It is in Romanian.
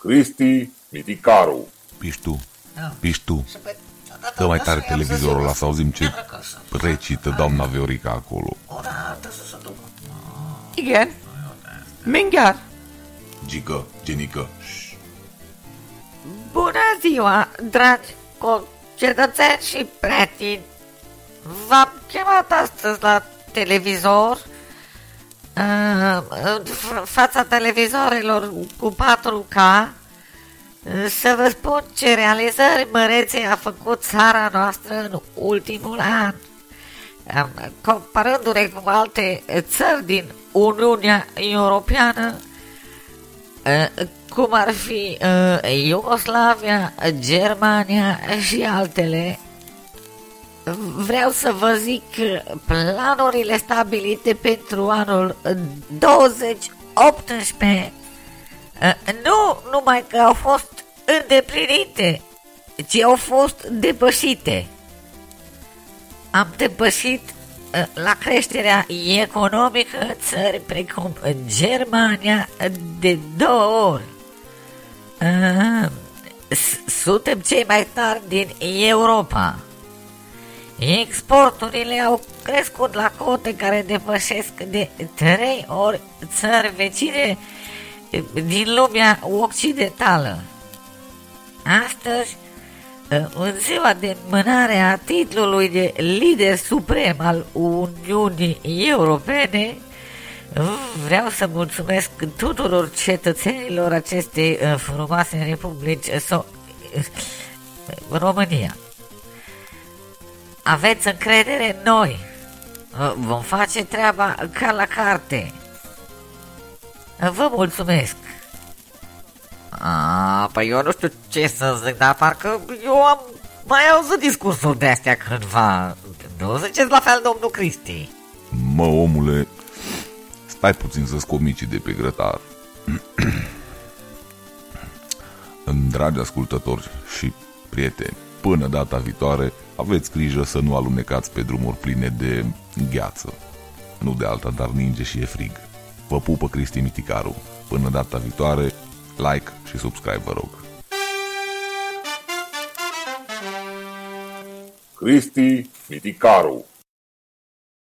Cristi Miticaru. Piștu, Piștu, dă mai tare televizorul ăla să auzim ce recită doamna Viorica acolo. Igen. Mindjárt. Gică, genică, Bună ziua, dragi concetățeni și prieteni! V-am chemat astăzi la televizor uh, în fața televizorilor cu 4K să vă spun ce realizări mărețe a făcut țara noastră în ultimul an. Comparându-ne cu alte țări din Uniunea Europeană, cum ar fi Iugoslavia, Germania și altele, vreau să vă zic că planurile stabilite pentru anul 2018 nu numai că au fost îndeplinite, ci au fost depășite. Am depășit la creșterea economică țări precum Germania de două ori. Suntem cei mai tari din Europa. Exporturile au crescut la cote care depășesc de trei ori țări vecine din lumea occidentală. Astăzi, în ziua de înmânare a titlului de lider suprem al Uniunii Europene, vreau să mulțumesc tuturor cetățenilor acestei frumoase republici so- România. Aveți încredere în noi. Vom face treaba ca la carte. Vă mulțumesc. A, păi eu nu știu ce să zic, dar parcă eu am mai auzit discursuri de astea cândva. Nu ziceți la fel, domnul Cristi? Mă, omule, stai puțin să-ți comici de pe grătar. Dragi ascultători și prieteni, până data viitoare, aveți grijă să nu alunecați pe drumuri pline de gheață. Nu de alta, dar ninge și e frig. Vă pupă Cristi Miticaru. Până data viitoare, like și subscribe, vă rog. Cristi Miticaru